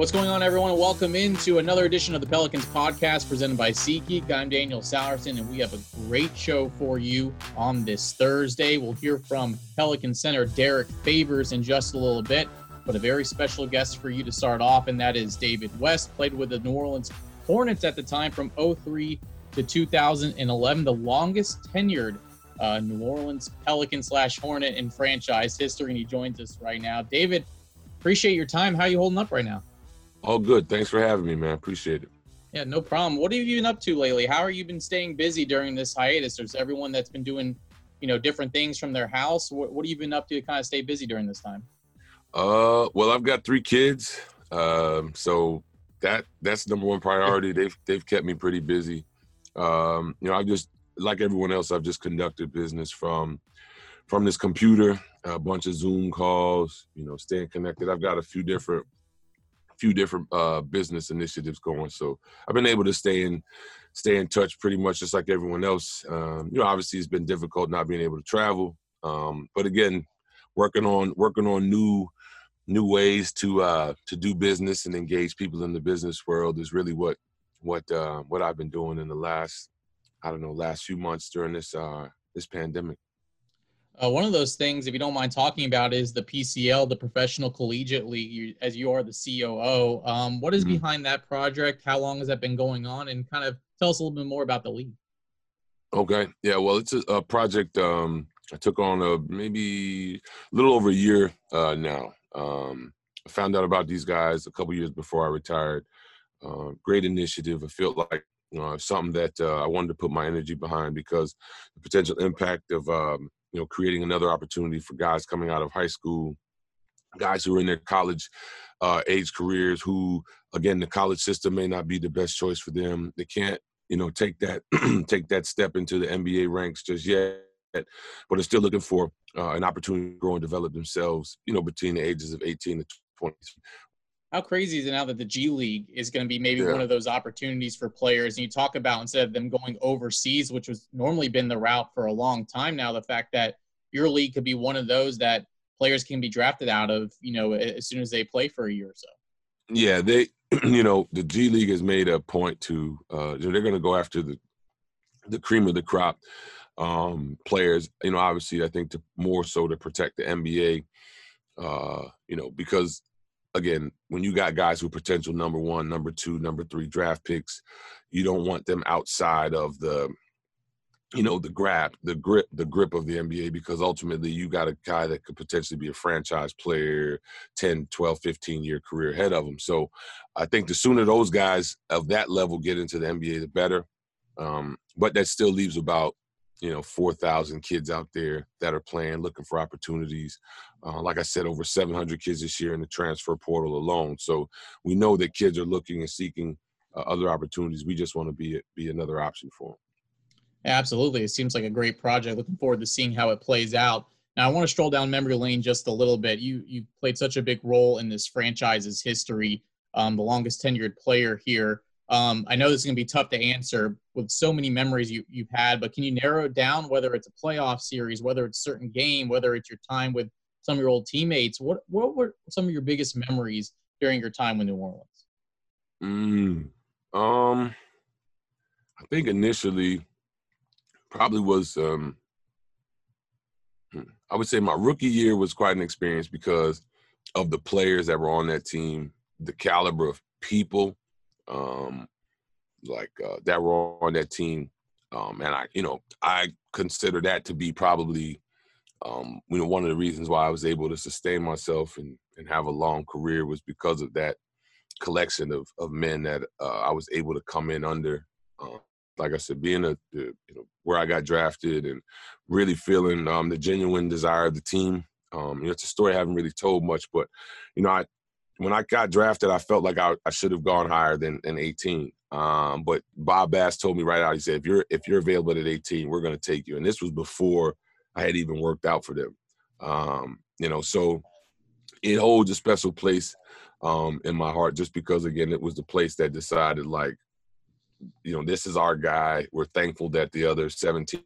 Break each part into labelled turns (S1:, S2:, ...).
S1: What's going on, everyone? Welcome into another edition of the Pelicans podcast presented by SeatGeek. I'm Daniel Sallerson, and we have a great show for you on this Thursday. We'll hear from Pelican center Derrick Favors in just a little bit, but a very special guest for you to start off, and that is David West. Played with the New Orleans Hornets at the time from 03 to 2011, the longest tenured uh, New Orleans Pelican slash Hornet in franchise history, and he joins us right now. David, appreciate your time. How are you holding up right now?
S2: All good. Thanks for having me, man. Appreciate it.
S1: Yeah, no problem. What have you been up to lately? How are you been staying busy during this hiatus? There's everyone that's been doing, you know, different things from their house. What, what have you been up to to kind of stay busy during this time?
S2: Uh, well, I've got three kids, um, so that that's number one priority. They've they've kept me pretty busy. Um, you know, I've just like everyone else, I've just conducted business from from this computer, a bunch of Zoom calls. You know, staying connected. I've got a few different few different uh, business initiatives going. So I've been able to stay in stay in touch pretty much just like everyone else. Um, you know, obviously it's been difficult not being able to travel, um, but again, working on working on new new ways to uh, to do business and engage people in the business world is really what what uh, what I've been doing in the last I don't know last few months during this uh, this pandemic.
S1: Uh, one of those things, if you don't mind talking about, is the PCL, the Professional Collegiate League. You, as you are the COO, um, what is mm-hmm. behind that project? How long has that been going on? And kind of tell us a little bit more about the league.
S2: Okay, yeah, well, it's a, a project um, I took on a maybe a little over a year uh, now. Um, I found out about these guys a couple years before I retired. Uh, great initiative. I felt like you know, something that uh, I wanted to put my energy behind because the potential impact of um, you know, creating another opportunity for guys coming out of high school, guys who are in their college uh, age careers who, again, the college system may not be the best choice for them. They can't, you know, take that take that step into the NBA ranks just yet, but are still looking for uh, an opportunity to grow and develop themselves, you know, between the ages of 18 to 20
S1: how crazy is it now that the G League is going to be maybe yeah. one of those opportunities for players? And you talk about instead of them going overseas, which was normally been the route for a long time now, the fact that your league could be one of those that players can be drafted out of, you know, as soon as they play for a year or so.
S2: Yeah, they, you know, the G League has made a point to, uh, they're going to go after the the cream of the crop um, players. You know, obviously, I think to more so to protect the NBA. Uh, you know, because again, when you got guys who potential number one, number two, number three draft picks, you don't want them outside of the, you know, the grab, the grip, the grip of the NBA because ultimately you got a guy that could potentially be a franchise player, 10, 12, 15 year career ahead of them. So I think the sooner those guys of that level get into the NBA, the better. Um, but that still leaves about you know 4,000 kids out there that are playing, looking for opportunities. Uh, like I said, over 700 kids this year in the transfer portal alone. So we know that kids are looking and seeking uh, other opportunities. We just want to be be another option for them.
S1: Absolutely, it seems like a great project. Looking forward to seeing how it plays out. Now, I want to stroll down memory lane just a little bit. You you played such a big role in this franchise's history, um, the longest tenured player here. Um, I know this is going to be tough to answer with so many memories you, you've had, but can you narrow down whether it's a playoff series, whether it's a certain game, whether it's your time with some of your old teammates? What what were some of your biggest memories during your time with New Orleans?
S2: Mm, um, I think initially probably was um, I would say my rookie year was quite an experience because of the players that were on that team, the caliber of people um, like uh, that were on that team. Um, and I, you know, I consider that to be probably, um, you know, one of the reasons why I was able to sustain myself and, and have a long career was because of that collection of, of men that uh, I was able to come in under. Uh, like I said, being a, you know, where I got drafted and really feeling um, the genuine desire of the team. Um, you know, it's a story I haven't really told much, but you know, I when I got drafted, I felt like I, I should have gone higher than, than 18. Um, but Bob Bass told me right out, he said, if you're if you're available at 18, we're gonna take you. And this was before I had even worked out for them. Um, you know, so it holds a special place um, in my heart just because again it was the place that decided like, you know, this is our guy. We're thankful that the other 17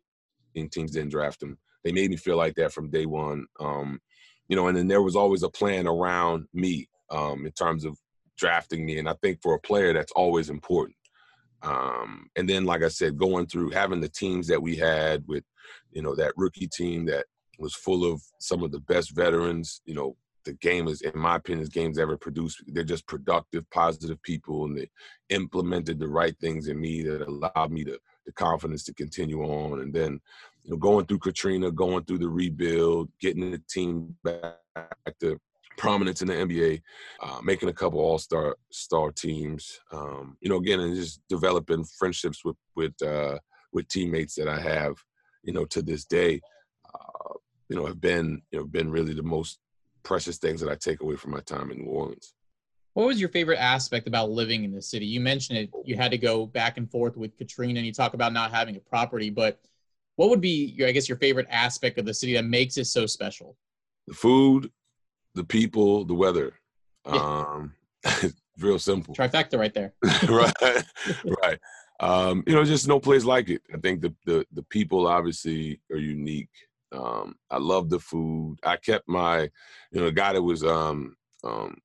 S2: teams didn't draft him. They made me feel like that from day one. Um, you know, and then there was always a plan around me um, in terms of drafting me. And I think for a player, that's always important. Um, and then, like I said, going through having the teams that we had with, you know, that rookie team that was full of some of the best veterans. You know, the game is, in my opinion, is games ever produced. They're just productive, positive people, and they implemented the right things in me that allowed me to the confidence to continue on. And then, you know, going through Katrina, going through the rebuild, getting the team back to prominence in the NBA, uh, making a couple All Star star teams. Um, you know, again, and just developing friendships with with uh, with teammates that I have, you know, to this day. Uh, you know, have been you know been really the most precious things that I take away from my time in New Orleans.
S1: What was your favorite aspect about living in the city? You mentioned it. You had to go back and forth with Katrina, and you talk about not having a property. But what would be, your, I guess, your favorite aspect of the city that makes it so special?
S2: The food, the people, the weather. Yeah. Um, real simple.
S1: Trifecta, right there.
S2: right, right. Um, you know, just no place like it. I think the the the people obviously are unique. Um, I love the food. I kept my, you know, the guy that was um, um,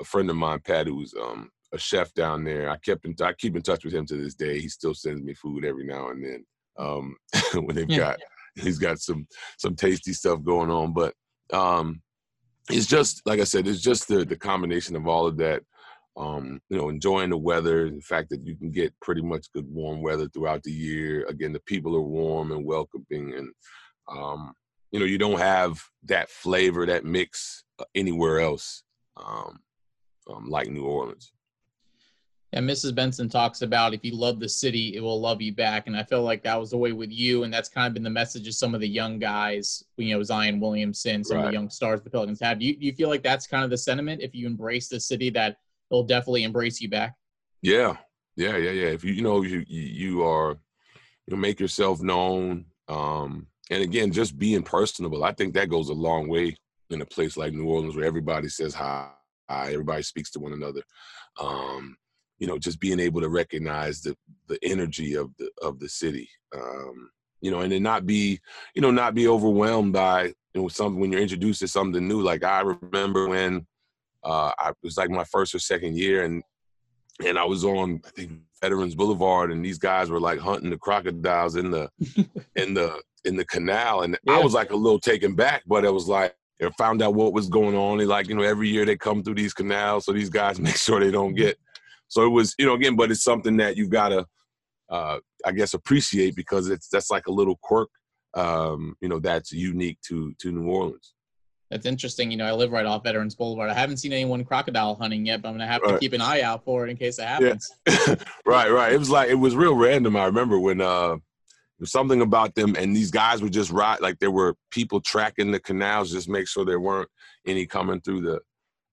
S2: a friend of mine, Pat, who was um, a chef down there. I kept in, I keep in touch with him to this day. He still sends me food every now and then um, when they've yeah. got he's got some some tasty stuff going on. But um, it's just like I said, it's just the the combination of all of that. Um, you know, enjoying the weather, the fact that you can get pretty much good warm weather throughout the year. Again, the people are warm and welcoming, and um, you know, you don't have that flavor, that mix uh, anywhere else. Um, um, like New Orleans.
S1: Yeah, Mrs. Benson talks about if you love the city, it will love you back, and I feel like that was the way with you, and that's kind of been the message of some of the young guys, you know, Zion Williamson, some right. of the young stars the Pelicans have. Do you, do you feel like that's kind of the sentiment? If you embrace the city, that it'll definitely embrace you back.
S2: Yeah, yeah, yeah, yeah. If you you know you you are you make yourself known, um, and again, just being personable. I think that goes a long way in a place like New Orleans where everybody says hi uh, everybody speaks to one another. Um, you know, just being able to recognize the the energy of the of the city. Um, you know, and then not be, you know, not be overwhelmed by you know something when you're introduced to something new. Like I remember when uh, I it was like my first or second year, and and I was on I think Veterans Boulevard, and these guys were like hunting the crocodiles in the in the in the canal, and yeah. I was like a little taken back, but it was like they found out what was going on. They like, you know, every year they come through these canals, so these guys make sure they don't get. So it was, you know, again, but it's something that you've gotta, uh, I guess, appreciate because it's that's like a little quirk, um, you know, that's unique to to New Orleans.
S1: That's interesting. You know, I live right off Veterans Boulevard. I haven't seen anyone crocodile hunting yet, but I'm gonna have right. to keep an eye out for it in case it happens.
S2: Yeah. right, right. It was like it was real random. I remember when uh something about them, and these guys would just ride like there were people tracking the canals, just make sure there weren't any coming through the,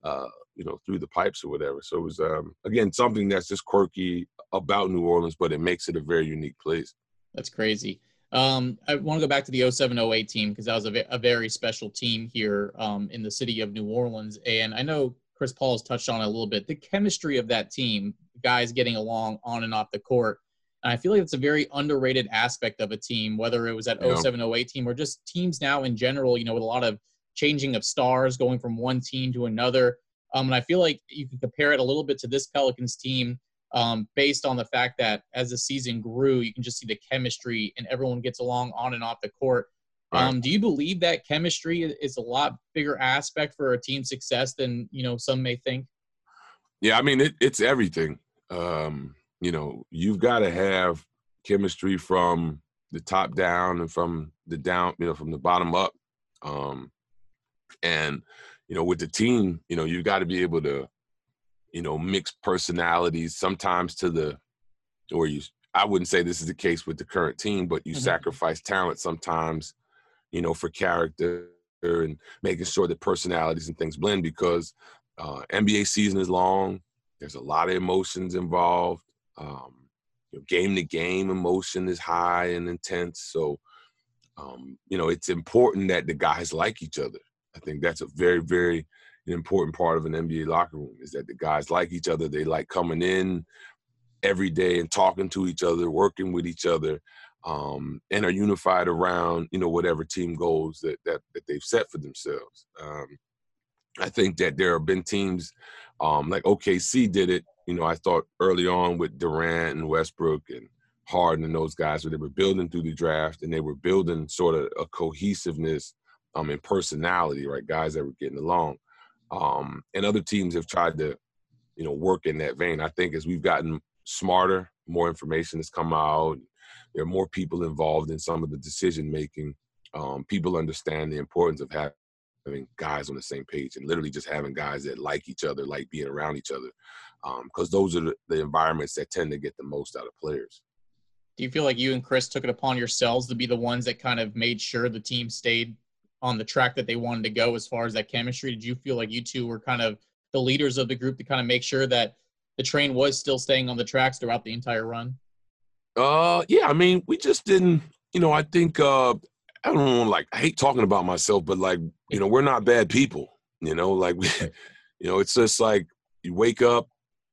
S2: uh, you know, through the pipes or whatever. So it was um, again something that's just quirky about New Orleans, but it makes it a very unique place.
S1: That's crazy. Um, I want to go back to the 0708 team because that was a, a, very special team here um, in the city of New Orleans. And I know Chris Paul has touched on it a little bit. The chemistry of that team, guys getting along on and off the court, and I feel like it's a very underrated aspect of a team, whether it was at yeah. 0708 team or just teams now in general, you know, with a lot of changing of stars going from one team to another. Um, and I feel like you can compare it a little bit to this Pelicans team um, based on the fact that as the season grew, you can just see the chemistry and everyone gets along on and off the court. Right. Um, do you believe that chemistry is a lot bigger aspect for a team success than you know some may think?
S2: Yeah, I mean it, it's everything. Um, you know, you've got to have chemistry from the top down and from the down, you know, from the bottom up. Um, and you know, with the team, you know, you've got to be able to, you know, mix personalities sometimes to the, or you. I wouldn't say this is the case with the current team, but you mm-hmm. sacrifice talent sometimes, you know, for character and making sure that personalities and things blend because uh, NBA season is long. There's a lot of emotions involved. Um, you know, game to game emotion is high and intense. So, um, you know, it's important that the guys like each other. I think that's a very, very important part of an NBA locker room is that the guys like each other. They like coming in every day and talking to each other, working with each other, um, and are unified around you know whatever team goals that that, that they've set for themselves. Um, I think that there have been teams um, like OKC did it. You know, I thought early on with Durant and Westbrook and Harden and those guys, where they were building through the draft and they were building sort of a cohesiveness um, and personality, right? Guys that were getting along. Um, and other teams have tried to, you know, work in that vein. I think as we've gotten smarter, more information has come out. There are more people involved in some of the decision making. Um, people understand the importance of having guys on the same page and literally just having guys that like each other, like being around each other, because um, those are the environments that tend to get the most out of players.
S1: Do you feel like you and Chris took it upon yourselves to be the ones that kind of made sure the team stayed on the track that they wanted to go as far as that chemistry? Did you feel like you two were kind of the leaders of the group to kind of make sure that the train was still staying on the tracks throughout the entire run?
S2: Uh, yeah. I mean, we just didn't. You know, I think uh, I don't know. Like, I hate talking about myself, but like, you know, we're not bad people. You know, like, we, you know, it's just like you wake up,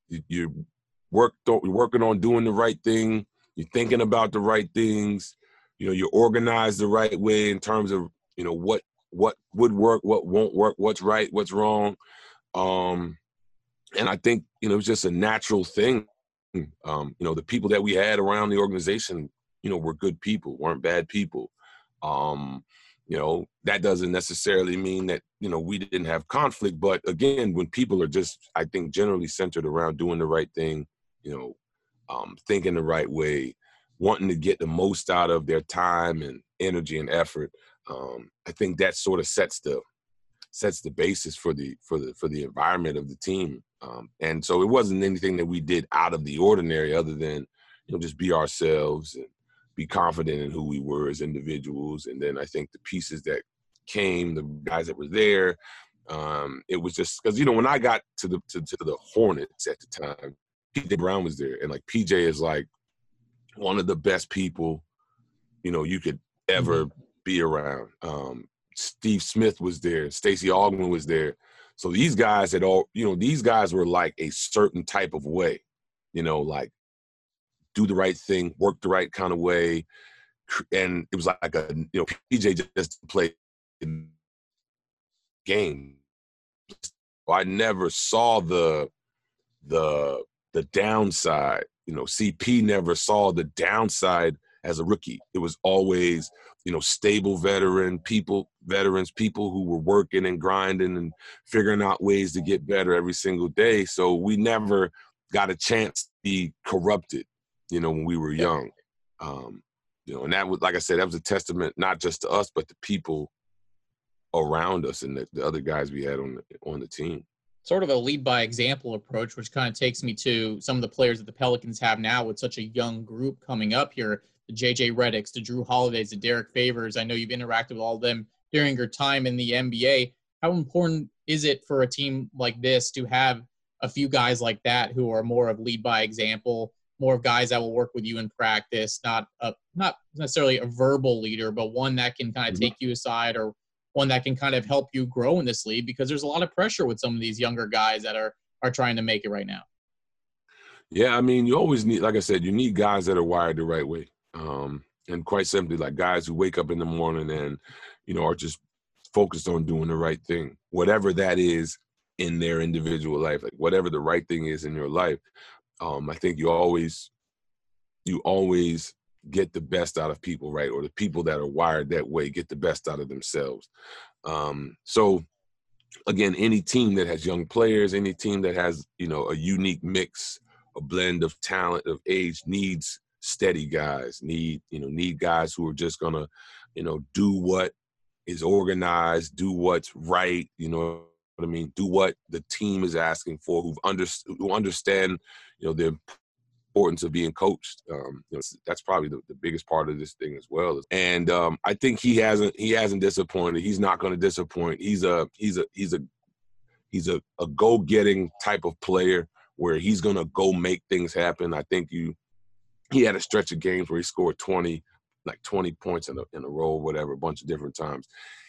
S2: you, you work, you're working on doing the right thing. You're thinking about the right things. You know, you're organized the right way in terms of you know what what would work, what won't work, what's right, what's wrong. Um, and I think you know it was just a natural thing. Um, you know, the people that we had around the organization, you know, were good people, weren't bad people. Um, you know, that doesn't necessarily mean that you know we didn't have conflict, but again, when people are just, I think, generally centered around doing the right thing, you know, um, thinking the right way, wanting to get the most out of their time and energy and effort. Um, I think that sort of sets the sets the basis for the for the for the environment of the team. Um, and so it wasn't anything that we did out of the ordinary, other than you know just be ourselves and be confident in who we were as individuals. And then I think the pieces that came, the guys that were there, um, it was just because you know when I got to the to, to the Hornets at the time, PJ Brown was there, and like PJ is like one of the best people, you know, you could ever mm-hmm. Be around. Um, Steve Smith was there, Stacy Augmon was there. So these guys had all, you know, these guys were like a certain type of way, you know, like do the right thing, work the right kind of way. And it was like a, you know, PJ just played game. I never saw the the the downside. You know, CP never saw the downside as a rookie. It was always, you know, stable veteran people, veterans, people who were working and grinding and figuring out ways to get better every single day. So we never got a chance to be corrupted, you know, when we were young. Um, you know, and that was, like I said, that was a testament not just to us, but the people around us and the, the other guys we had on the on the team
S1: sort of a lead by example approach, which kind of takes me to some of the players that the Pelicans have now with such a young group coming up here. The JJ Redicks, the Jrue Holidays, the Derrick Favors. I know you've interacted with all of them during your time in the NBA. How important is it for a team like this to have a few guys like that who are more of lead by example, more of guys that will work with you in practice, not a not necessarily a verbal leader, but one that can kind of mm-hmm. take you aside or one that can kind of help you grow in this league because there's a lot of pressure with some of these younger guys that are are trying to make it right now.
S2: Yeah, I mean, you always need, like I said, you need guys that are wired the right way, um, and quite simply, like guys who wake up in the morning and you know are just focused on doing the right thing, whatever that is in their individual life, like whatever the right thing is in your life. Um, I think you always, you always get the best out of people, right? Or the people that are wired that way get the best out of themselves. Um, so again, any team that has young players, any team that has, you know, a unique mix, a blend of talent, of age needs steady guys, need, you know, need guys who are just gonna, you know, do what is organized, do what's right, you know what I mean, do what the team is asking for, who under, who understand, you know, the importance of being coached. Um, you know, that's probably the, the, biggest part of this thing as well. And um, I think he hasn't he hasn't disappointed. He's not going to disappoint. He's a he's a he's a he's a, a go getting type of player where he's going to go make things happen. I think you he had a stretch of games where he scored twenty like twenty points in a in a row, whatever, a bunch of different times.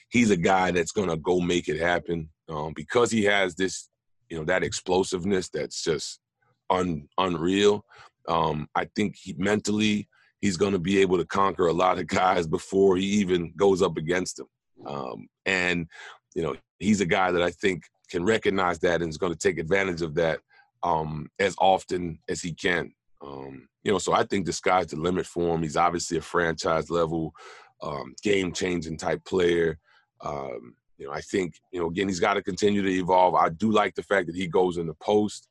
S2: He's a guy that's going to go make it happen um, because he has this you know that explosiveness that's just un, unreal. Um, I think he mentally he's going to be able to conquer a lot of guys before he even goes up against them. Um, and you know, he's a guy that I think can recognize that and is going to take advantage of that um, as often as he can. Um, you know, so I think the sky's the limit for him. He's obviously a franchise level, um, game changing type player. Um, you know, I think you know again he's got to continue to evolve. I do like the fact that he goes in the post.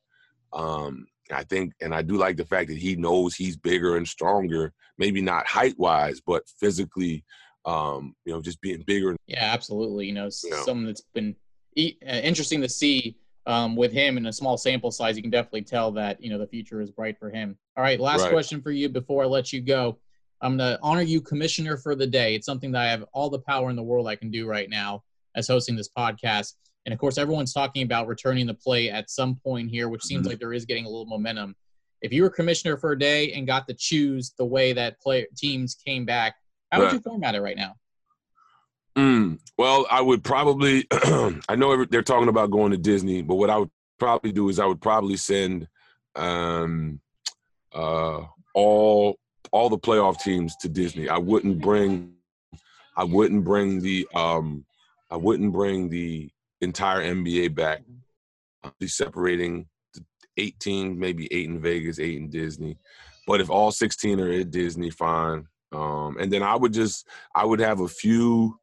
S2: Um, I think, and I do like the fact that he knows he's bigger and stronger. Maybe not height wise, but physically. Um, you know, just being bigger.
S1: Yeah, absolutely. You know, you know. that's been uh, interesting to see um, with him in a small sample size. You can definitely tell that you know the future is bright for him. All right, last right. question for you before I let you go. I'm going to honor you commissioner for the day. It's something that I have all the power in the world I can do right now as hosting this podcast. And of course, everyone's talking about returning the play at some point here, which seems mm-hmm. like there is getting a little momentum. If you were commissioner for a day and got to choose the way that play teams came back, how would you format it right now?
S2: Mm, well, I would probably. I know they're talking about going to Disney, but what I would probably do is I would probably send um, uh, all all the playoff teams to Disney. I wouldn't bring. I wouldn't bring the. Um, I wouldn't bring the entire NBA back. I'd be separating the 18, maybe eight in Vegas, eight in Disney. But if all 16 are at Disney, fine. Um, and then I would just I would have a few.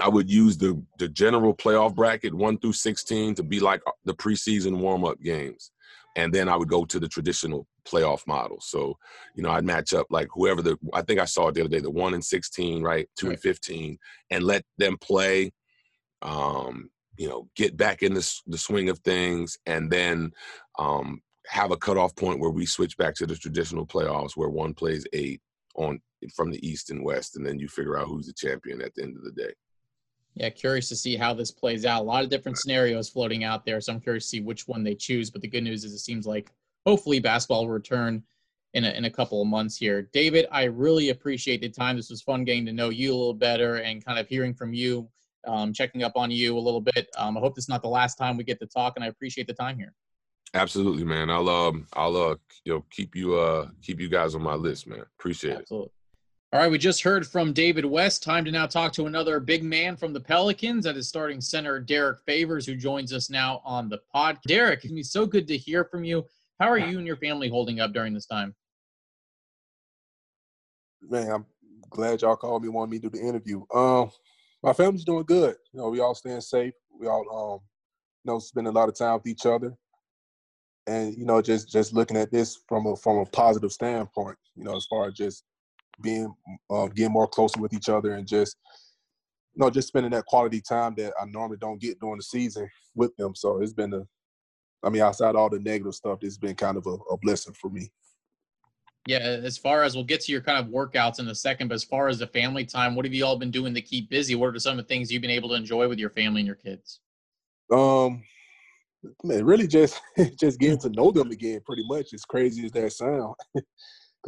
S2: I would use the the general playoff bracket one through 16 to be like the preseason warm up games, and then I would go to the traditional playoff model. So, you know, I'd match up like whoever the I think I saw it the other day, the one and 16, right, two right. and 15, and let them play um, you know, get back in the, the swing of things, and then um, have a cutoff point where we switch back to the traditional playoffs, where one plays eight on from the East and West, and then you figure out who's the champion at the end of the day.
S1: Yeah, curious to see how this plays out. A lot of different scenarios floating out there, so I'm curious to see which one they choose. But the good news is, it seems like hopefully basketball will return in a, in a couple of months here. David, I really appreciate the time. This was fun getting to know you a little better and kind of hearing from you um, checking up on you a little bit. Um, I hope this is not the last time we get to talk, and I appreciate the time here.
S2: Absolutely, man. I'll um, I'll uh, you know, keep you uh, keep you guys on my list, man. Appreciate Absolutely. it.
S1: All right, we just heard from David West. Time to now talk to another big man from the Pelicans. That is starting center Derrick Favors, who joins us now on the pod. Derrick, it's so good to hear from you. How are you and your family holding up during this time?
S3: Man, I'm glad y'all called me, wanted me to do the interview. Um, my family's doing good. You know, we all staying safe. We all, um, you know, spend a lot of time with each other, and you know, just just looking at this from a from a positive standpoint. You know, as far as just being uh, getting more closer with each other and just you know just spending that quality time that I normally don't get during the season with them. So it's been a, I mean, outside all the negative stuff, it's been kind of a, a blessing for me.
S1: Yeah, as far as we'll get to your kind of workouts in a second, but as far as the family time, what have you all been doing to keep busy? What are some of the things you've been able to enjoy with your family and your kids?
S3: Um, man, really just just getting to know them again, pretty much. As crazy as that sound,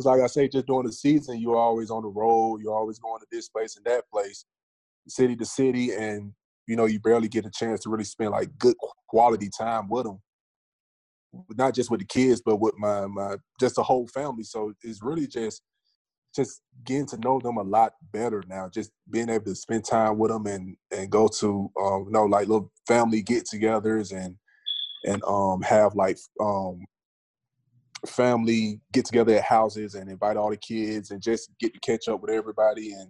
S3: because like I say, just during the season, you're always on the road. You're always going to this place and that place, city to city, and you know you barely get a chance to really spend like good quality time with them not just with the kids, but with my my just the whole family. So it's really just just getting to know them a lot better now. Just being able to spend time with them and and go to um, you know like little family get-togethers and and um have like um family get together at houses and invite all the kids and just get to catch up with everybody and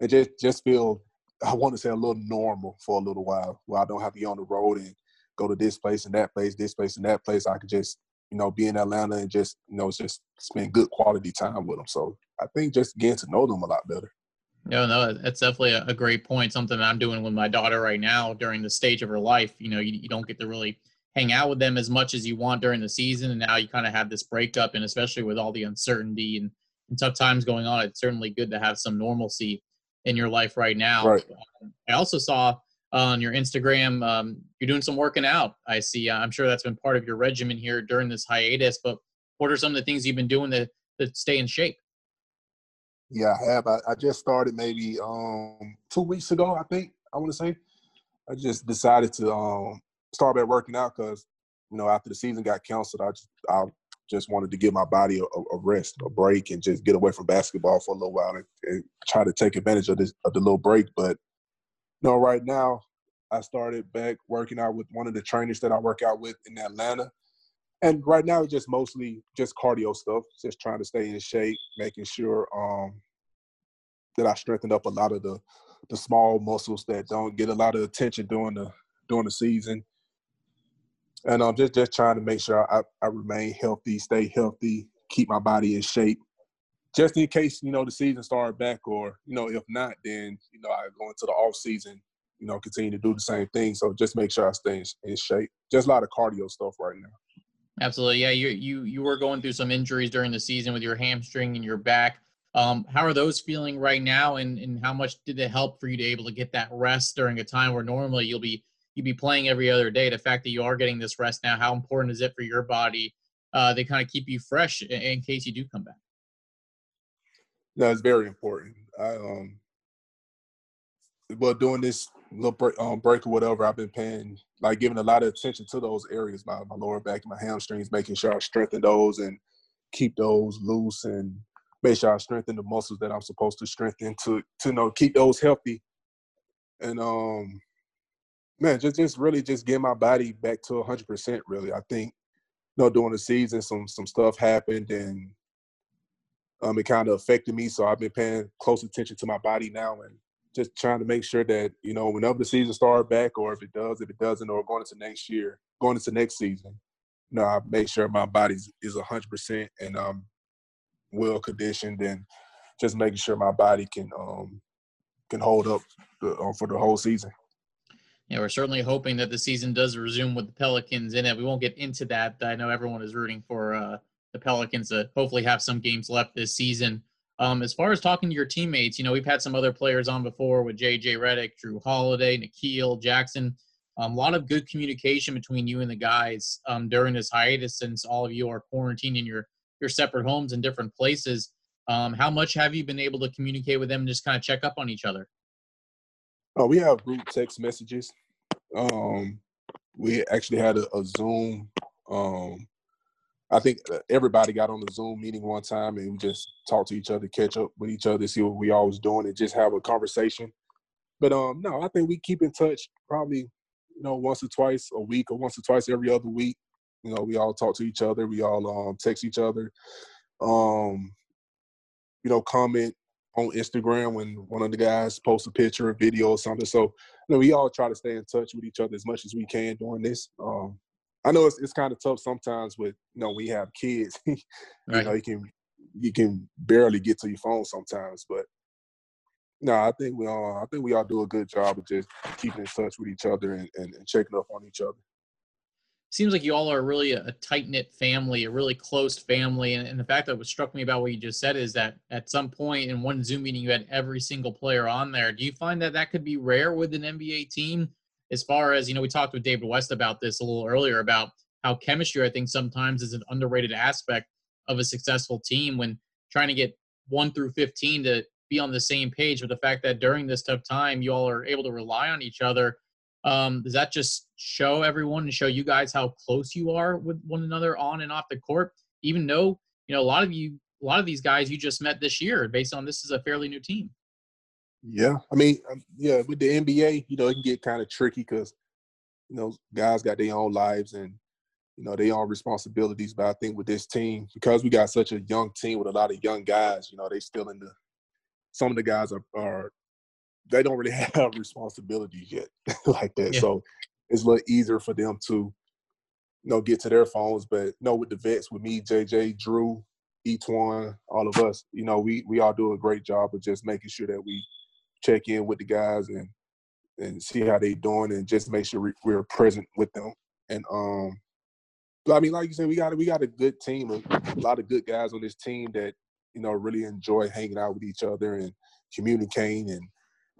S3: and just just feel I want to say a little normal for a little while where I don't have to be on the road and go to this place and that place, this place and that place. I could just, you know, be in Atlanta and just, you know, just spend good quality time with them. So I think just getting to know them a lot better.
S1: No, no, that's definitely a, great point. Something I'm doing with my daughter right now during the stage of her life. You know, you, you don't get to really hang out with them as much as you want during the season, and now you kind of have this breakup, and especially with all the uncertainty and, and tough times going on, it's certainly good to have some normalcy in your life right now.
S3: Right.
S1: I also saw on your Instagram. Um, you're doing some working out. I see. I'm sure that's been part of your regimen here during this hiatus. But what are some of the things you've been doing to, to stay in shape?
S3: Yeah, I have. I, I just started maybe um, two weeks ago. I think I want to say. I just decided to um, start back working out because you know after the season got canceled, I just I just wanted to give my body a, a, rest, a break, and just get away from basketball for a little while and, and try to take advantage of this of the little break. But you know, right now, I started back working out with one of the trainers that I work out with in Atlanta. And right now, it's just mostly just cardio stuff, just trying to stay in shape, making sure um, that I strengthened up a lot of the the small muscles that don't get a lot of attention during the during the season. And I'm just just trying to make sure I, I remain healthy, stay healthy, keep my body in shape, just in case you know the season started back, or you know if not, then you know I go into the off season, you know, continue to do the same thing. So just make sure I stay in, in shape. Just a lot of cardio stuff right now.
S1: Absolutely, yeah. You you you were going through some injuries during the season with your hamstring and your back. Um, how are those feeling right now, and and how much did it help for you to able to get that rest during a time where normally you'll be you'll be playing every other day? The fact that you are getting this rest now, how important is it for your body uh, to kind of keep you fresh in, in case you do come back?
S3: No, it's very important. I um, well, doing this little break, um, break or whatever, I've been paying like giving a lot of attention to those areas, my my lower back my hamstrings, making sure I strengthen those and keep those loose and make sure I strengthen the muscles that I'm supposed to strengthen to to you know keep those healthy. And um man, just just really just get my body back to hundred percent really. I think you know during the season some some stuff happened and um it kind of affected me. So I've been paying close attention to my body now and just trying to make sure that, you know, whenever the season starts back or if it does, if it doesn't, or going into next year, going into next season, you know, I make sure my body is hundred percent and um well conditioned and just making sure my body can um can hold up the, uh, for the whole season.
S1: Yeah, we're certainly hoping that the season does resume with the Pelicans in it. We won't get into that. I know everyone is rooting for uh, the Pelicans to hopefully have some games left this season. Um, as far as talking to your teammates, you know, we've had some other players on before with JJ Redick, Jrue Holiday, Nickeil, Jaxson. Um, a lot of good communication between you and the guys um, during this hiatus since all of you are quarantined in your your separate homes in different places. Um, how much have you been able to communicate with them and just kind of check up on each other?
S3: Oh, we have group text messages. Um, we actually had a, a Zoom. Um, I think everybody got on the Zoom meeting one time and we just talked to each other, catch up with each other, see what we all was doing, and just have a conversation. But um, no, I think we keep in touch probably, you know, once or twice a week or once or twice every other week. You know, we all talk to each other. We all um, text each other. Um, you know, comment on Instagram when one of the guys posts a picture, or video, or something. So, you know, we all try to stay in touch with each other as much as we can during this. Um, I know it's it's kind of tough sometimes with you know we have kids. you right. know, you can you can barely get to your phone sometimes, but no, I think we all I think we all do a good job of just keeping in touch with each other and, and, and checking up on each other
S1: seems like you all are really a, tight knit family, a really close family. And, and, the fact that what struck me about what you just said is that at some point in one Zoom meeting, you had every single player on there. Do you find that that could be rare with an NBA team? As far as, you know, we talked with David West about this a little earlier about how chemistry, I think, sometimes is an underrated aspect of a successful team when trying to get one through 15 to be on the same page. But the fact that during this tough time, you all are able to rely on each other um, does that just show everyone and show you guys how close you are with one another on and off the court? Even though you know a lot of you, a lot of these guys you just met this year, based on this is a fairly new team.
S3: Yeah, I mean, um, yeah, with the NBA, you know, it can get kind of tricky because you know guys got their own lives and you know their own responsibilities. But I think with this team, because we got such a young team with a lot of young guys, you know, they still in the. Some of the guys are, are they don't really have responsibilities yet like that. Yeah. So it's a little easier for them to, you know, get to their phones. But you know, with the vets, with me, JJ, Jrue, E'Twaun, all of us, you know, we we all do a great job of just making sure that we check in with the guys and and see how they're doing and just make sure we, are present with them. And um, I mean, like you said, we got we got a good team, a, a lot of good guys on this team that you know really enjoy hanging out with each other and communicating and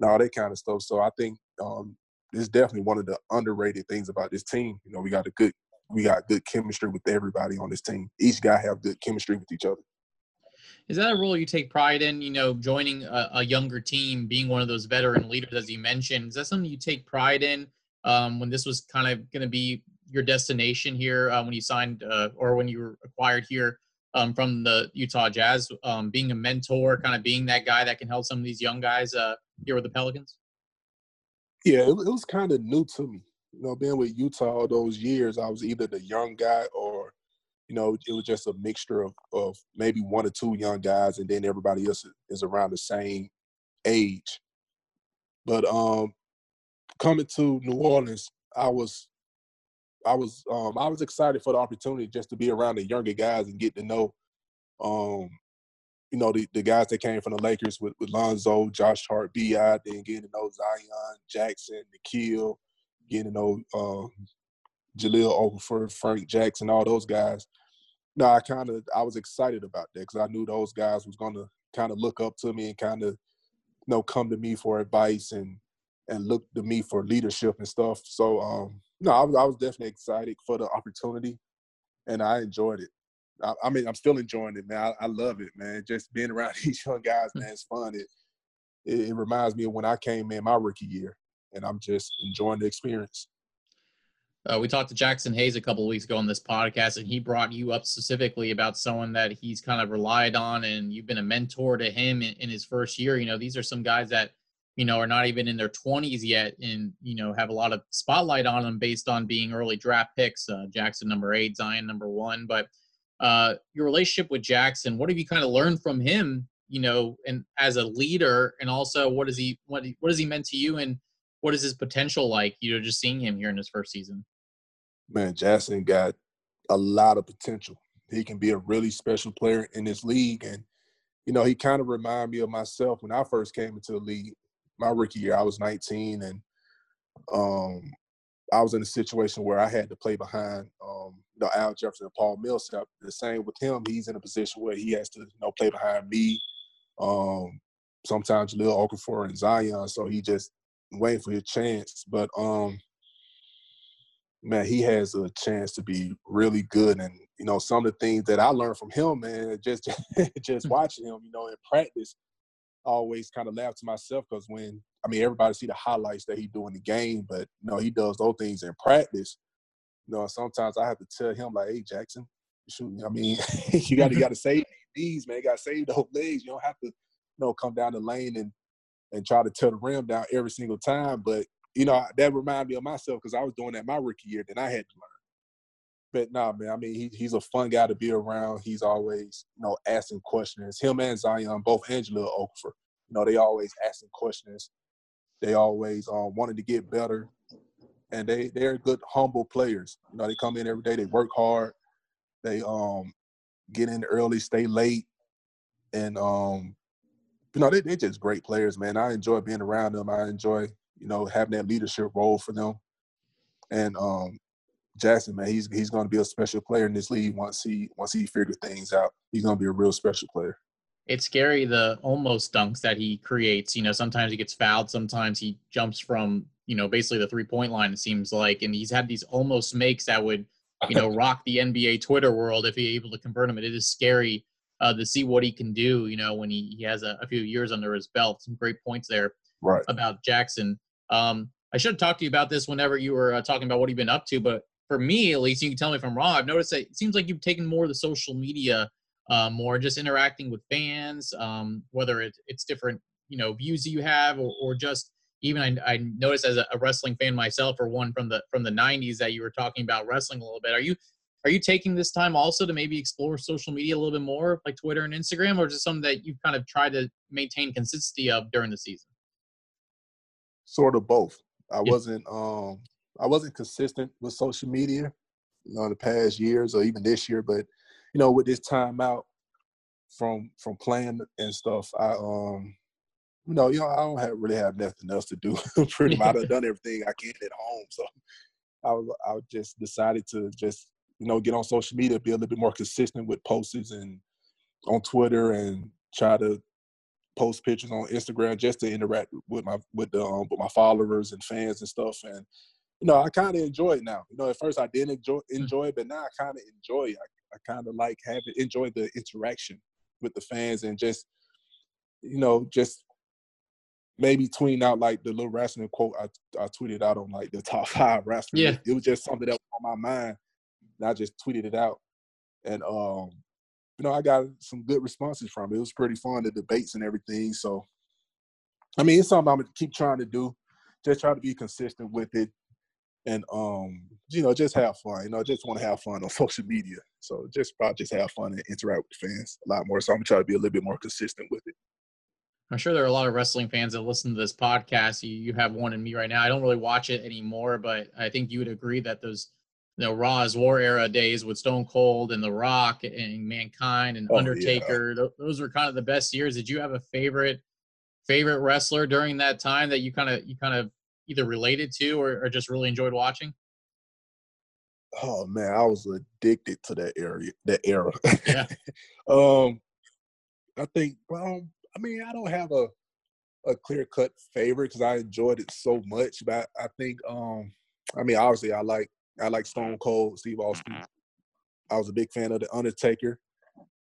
S3: and all that kind of stuff. So I think um, it's definitely one of the underrated things about this team. You know, we got a good we got good chemistry with everybody on this team. Each guy have good chemistry with each other.
S1: Is that a role you take pride in? You know, joining a, a younger team, being one of those veteran leaders, as you mentioned. Is that something you take pride in? Um, when this was kind of going to be your destination here, uh, when you signed uh, or when you were acquired here um, from the Utah Jazz, um, being a mentor, kind of being that guy that can help some of these young guys uh, here with the Pelicans?
S3: Yeah, it, it was kind of new to me. You know, being with Utah all those years, I was either the young guy or, you know, it was just a mixture of, of maybe one or two young guys, and then everybody else is around the same age. But um, coming to New Orleans, I was, I was, um, I was excited for the opportunity just to be around the younger guys and get to know, um, you know, the, the guys that came from the Lakers with, with Lonzo, Josh Hart, B.I., then getting to know Zion, Jaxson, Nickeil, getting to know Jahlil Okafor, Frank Jackson, all those guys. No, I kind of I was excited about that because I knew those guys was to kind of look up to me and kind of you know come to me for advice and and look to me for leadership and stuff. So um, no, I was I was definitely excited for the opportunity, and I enjoyed it. I, I mean, I'm still enjoying it, man. I, I, love it, man. Just being around these young guys, man, it's fun. It, it, it reminds me of when I came in my rookie year, and I'm just enjoying the experience.
S1: Uh, we talked to Jaxson Hayes a couple of weeks ago on this podcast, and he brought you up specifically about someone that he's kind of relied on, and you've been a mentor to him in, in his first year. You know, these are some guys that you know are not even in their 20s yet, and you know have a lot of spotlight on them based on being early draft picks. Uh, Jaxson number eight, Zion number one, but uh, your relationship with Jaxson, what have you kind of learned from him? You know, and as a leader, and also what is he what what has he meant to you, and what is his potential like? You know, just seeing him here in his first season.
S3: Man, Jaxson got a lot of potential. He can be a really special player in this league, and you know, he kind of reminded me of myself when I first came into the league. My rookie year, I was 19, and um, I was in a situation where I had to play behind um, you know, Al Jefferson and Paul Millsap. The same with him. He's in a position where he has to, you know, play behind me. Um, sometimes Lil Okafor and Zion. So he just waiting for his chance. But um, man, he has a chance to be really good. And you know, some of the things that I learned from him, man, just just hmm. watching him, you know, in practice, always kind of laugh to myself because when I mean everybody see the highlights that he do in the game, but you know, he does those things in practice you know, sometimes I have to tell him like, "Hey, Jaxson, shoot, I mean, you got to got to save these, man. You got to save those legs. You don't have to, you know, come down the lane and and try to tear the rim down every single time. But you know, that reminded me of myself because I was doing that my rookie year. Then I had to learn. But nah, man. I mean, he, he's a fun guy to be around. He's always, you know, asking questions. Him and Zion, both and Jahlil Okafor, you know, they always asking questions. They always um, wanted to get better and they they're good humble players. You know, they come in every day, they work hard, they um get in early, stay late, and um you know they they're just great players, man. I enjoy being around them. I enjoy you know having that leadership role for them, and um Jaxson, man, he's he's going to be a special player in this league once he once he figures things out. He's going to be a real special player.
S1: It's scary the almost dunks that he creates. You know, sometimes he gets fouled, sometimes he jumps from you know, basically the three point line, it seems like. And he's had these almost makes that would, you know, rock the NBA Twitter world if he's able to convert them. And it is scary uh, to see what he can do, you know, when he, he has a, a, few years under his belt. Some great points there
S3: right.
S1: about Jaxson. Um, I should have talked to you about this whenever you were uh, talking about what you've been up to, but for me, at least, you can tell me if I'm wrong. I've noticed that it seems like you've taken more of the social media, uh, more just interacting with fans, um, whether it, it's different, you know, views that you have or, or just even I, I noticed as a, a, wrestling fan myself, or one from the from the '90s, that you were talking about wrestling a little bit. Are you are you taking this time also to maybe explore social media a little bit more, like Twitter and Instagram, or is it something that you've kind of tried to maintain consistency of during the season?
S3: Sort of both. I yeah. wasn't um I wasn't consistent with social media, you know, in the past years or even this year, but you know, with this time out from from playing and stuff, I um you know, you know, I don't have really have nothing else to do. Pretty much, I've done everything I can at home. So I was, I just decided to just, you know, get on social media, be a little bit more consistent with posts and on Twitter, and try to post pictures on Instagram just to interact with my with the um, with my followers and fans and stuff. And you know, I kind of enjoy it now. You know, at first I didn't enjoy mm. enjoy it, but now I kind of enjoy it. I, I kind of like having enjoy the interaction with the fans and just you know just maybe tweeting out like the little wrestling quote I, I tweeted out on like the top five wrestlers.
S1: Yeah.
S3: It was just something that was on my mind. And I just tweeted it out. And um, you know, I got some good responses from it. It was pretty fun, the debates and everything. So I mean it's something I'm gonna keep trying to do. just try to be consistent with it, and um, you know, just have fun. You know, just want to have fun on social media. So just probably just have fun and interact with fans a lot more. So I'm gonna try to be a little bit more consistent with it.
S1: I'm sure there are a lot of wrestling fans that listen to this podcast. You, you have one in me right now. I don't really watch it anymore, but I think you would agree that those you know Raw is War era days with Stone Cold and The Rock and Mankind and oh, Undertaker. Yeah. Those were kind of the best years. Did you have a favorite favorite wrestler during that time that you kind of you kind of either related to or, or just really enjoyed watching?
S3: Oh man, I was addicted to that area, that era. Yeah. um, I think. Well, I mean, I don't have a a clear cut favorite because I enjoyed it so much. But I think, um, I mean, obviously, I like I like Stone Cold, Steve Austin. I was a big fan of the Undertaker.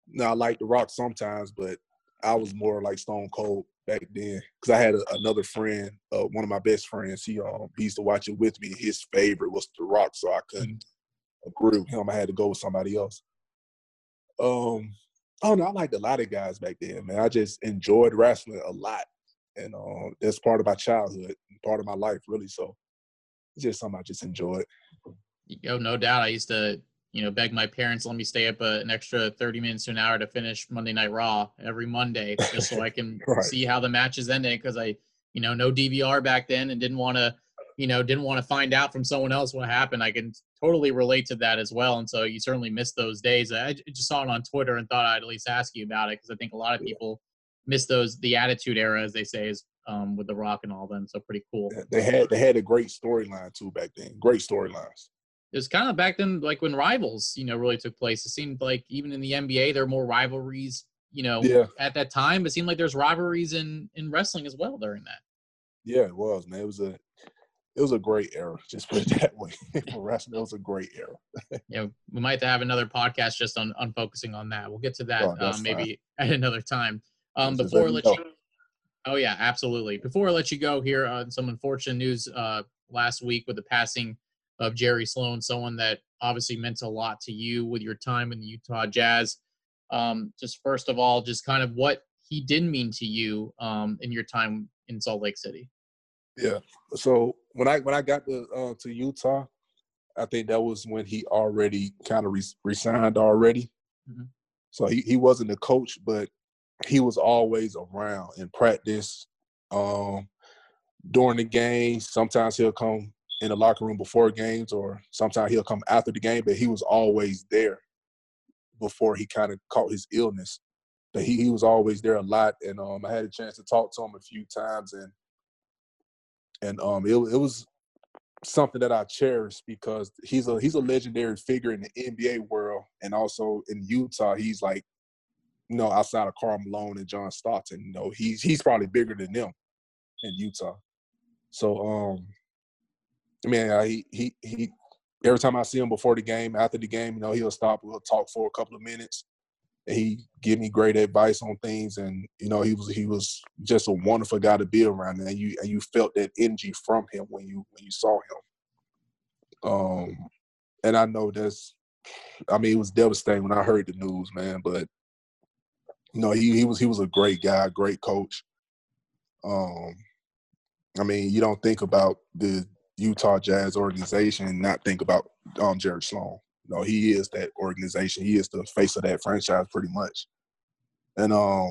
S3: Now I like The Rock sometimes, but I was more like Stone Cold back then because I had a, another friend, uh, one of my best friends. He um he used to watch it with me. His favorite was The Rock, so I couldn't agree with him. I had to go with somebody else. Um, oh no, I liked a lot of guys back then, man. I just enjoyed wrestling a lot, and um, that's part of my childhood, part of my life, really. So it's just something I just enjoyed.
S1: Yo, no doubt. I used to, you know, beg my parents let me stay up a, an extra 30 minutes to an hour to finish Monday Night Raw every Monday just so I can right. see how the match is ending because I, you know, no DVR back then and didn't want to, you know, didn't want to find out from someone else what happened. I can totally relate to that as well. And so you certainly missed those days. I just saw it on Twitter and thought I'd at least ask you about it because I think a lot of people miss those, the attitude era, as they say, is um, with The Rock and all them. So pretty cool.
S3: They had, they had a great storyline too back then. Great storylines
S1: it was kind of back then, like when rivals, you know, really took place. It seemed like even in the NBA, there were more rivalries, you know, yeah. at that time. It seemed like there's rivalries in in wrestling as well during that.
S3: Yeah, it was, man. It was a it was a great era. Just put it that way. For wrestling, it was a great era.
S1: yeah, we might have another podcast just on, on focusing on that. We'll get to that oh, uh, maybe fine. at another time. Um, before I let you, oh yeah, absolutely. Before I let you go here, uh, some unfortunate news uh, last week with the passing of Jerry Sloan, someone that obviously meant a lot to you with your time in the Utah Jazz. Um, just first of all, just kind of what he did mean to you um, in your time in Salt Lake City.
S3: Yeah. So when I when I got to uh, to Utah, I think that was when he already kind of re- resigned already. Mm-hmm. So he, he wasn't the coach, but he was always around in practice, um, during the game. Sometimes he'll come in the locker room before games, or sometimes he'll come after the game, but he was always there before he kind of caught his illness. But he, he was always there a lot, and um, I had a chance to talk to him a few times, and and um, it, it was something that I cherish because he's a he's a legendary figure in the NBA world, and also in Utah, he's like, you know, outside of Karl Malone and John Stockton, you know, he's he's probably bigger than them in Utah. So um, I mean, uh, he he he. Every time I see him before the game, after the game, you know, he'll stop. We'll talk for a couple of minutes. And he give me great advice on things, and you know, he was he was just a wonderful guy to be around, and you and you felt that energy from him when you when you saw him. Um, and I know that's, I mean, it was devastating when I heard the news, man. But you know, he he was he was a great guy, great coach. Um, I mean, you don't think about the Utah Jazz organization and not think about um, Jerry Sloan. No, he is that organization. He is the face of that franchise pretty much. And um,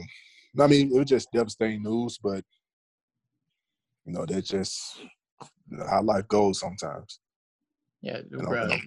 S3: I mean, it was just devastating news, but you know, that's just how life goes sometimes.
S1: Yeah, you know,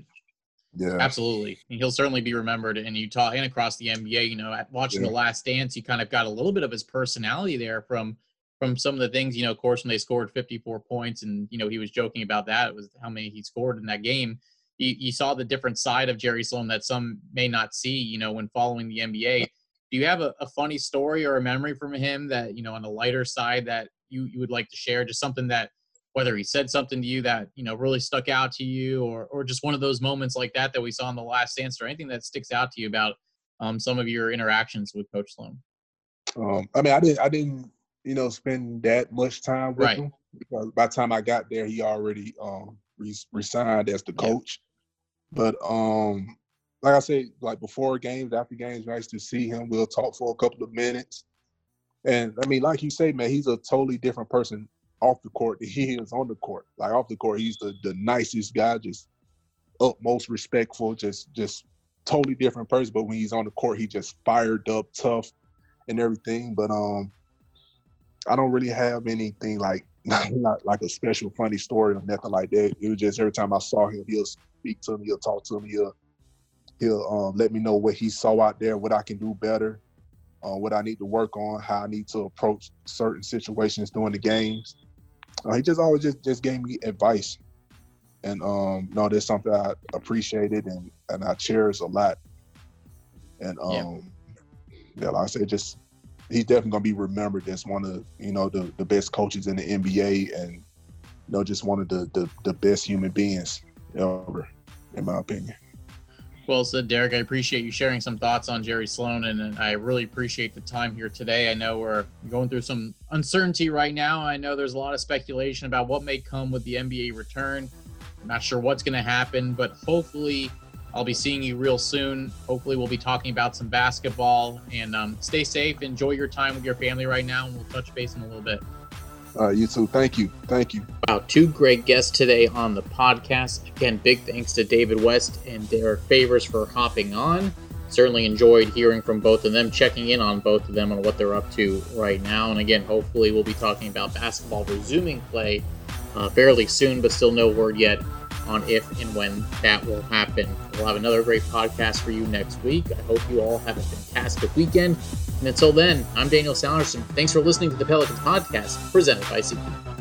S1: yeah, absolutely. He'll certainly be remembered in Utah and across the NBA. You know, watching yeah. the Last Dance, you kind of got a little bit of his personality there from from some of the things, you know, of course, when they scored 54 points and, you know, he was joking about that, it was how many he scored in that game. You, saw the different side of Jerry Sloan that some may not see, you know, when following the NBA. Do you have a, a funny story or a memory from him that, you know, on the lighter side that you, you would like to share? Just something that, whether he said something to you that, you know, really stuck out to you or, or just one of those moments like that that we saw in the last dance or anything that sticks out to you about um, some of your interactions with Coach Sloan?
S3: Um, I mean, I didn't, I didn't you know, spend that much time with right. him. Because by the time I got there, he already um, re- resigned as the coach. But um, like I said, like before games, after games, nice to see him. We'll talk for a couple of minutes. And I mean, like you say, man, he's a totally different person off the court than he is on the court. Like off the court, he's the the nicest guy, just utmost respectful, just just totally different person. But when he's on the court, he just fired up, tough, and everything. But um, I don't really have anything like not, not like a special funny story or nothing like that. It was just every time I saw him, he'll speak to me, he'll talk to me, he'll he'll um, let me know what he saw out there, what I can do better, uh, what I need to work on, how I need to approach certain situations during the games. Uh, he just always just just gave me advice, and um, no, that's something I appreciated and and I cherish a lot. And um, yeah, yeah like I said, just he's definitely gonna be remembered as one of you know the the best coaches in the NBA and you know just one of the the, the best human beings ever, in my opinion.
S1: Well said, Derrick. I appreciate you sharing some thoughts on Jerry Sloan, and I really appreciate the time here today. I know we're going through some uncertainty right now. I know there's a lot of speculation about what may come with the NBA return. I'm not sure what's going to happen, but hopefully, I'll be seeing you real soon. Hopefully, we'll be talking about some basketball. And um, stay safe. Enjoy your time with your family right now, and we'll touch base in a little bit.
S3: Uh, you too. Thank you. Thank you.
S1: Wow, two great guests today on the podcast. Again, big thanks to David West and Derrick Favors for hopping on. Certainly enjoyed hearing from both of them, checking in on both of them on what they're up to right now. And again, hopefully, we'll be talking about basketball resuming play uh, fairly soon, but still no word yet on if and when that will happen. We'll have another great podcast for you next week. I hope you all have a fantastic weekend. And until then, I'm Daniel Sallerson. Thanks for listening to the Pelicans podcast presented by SeatGeek.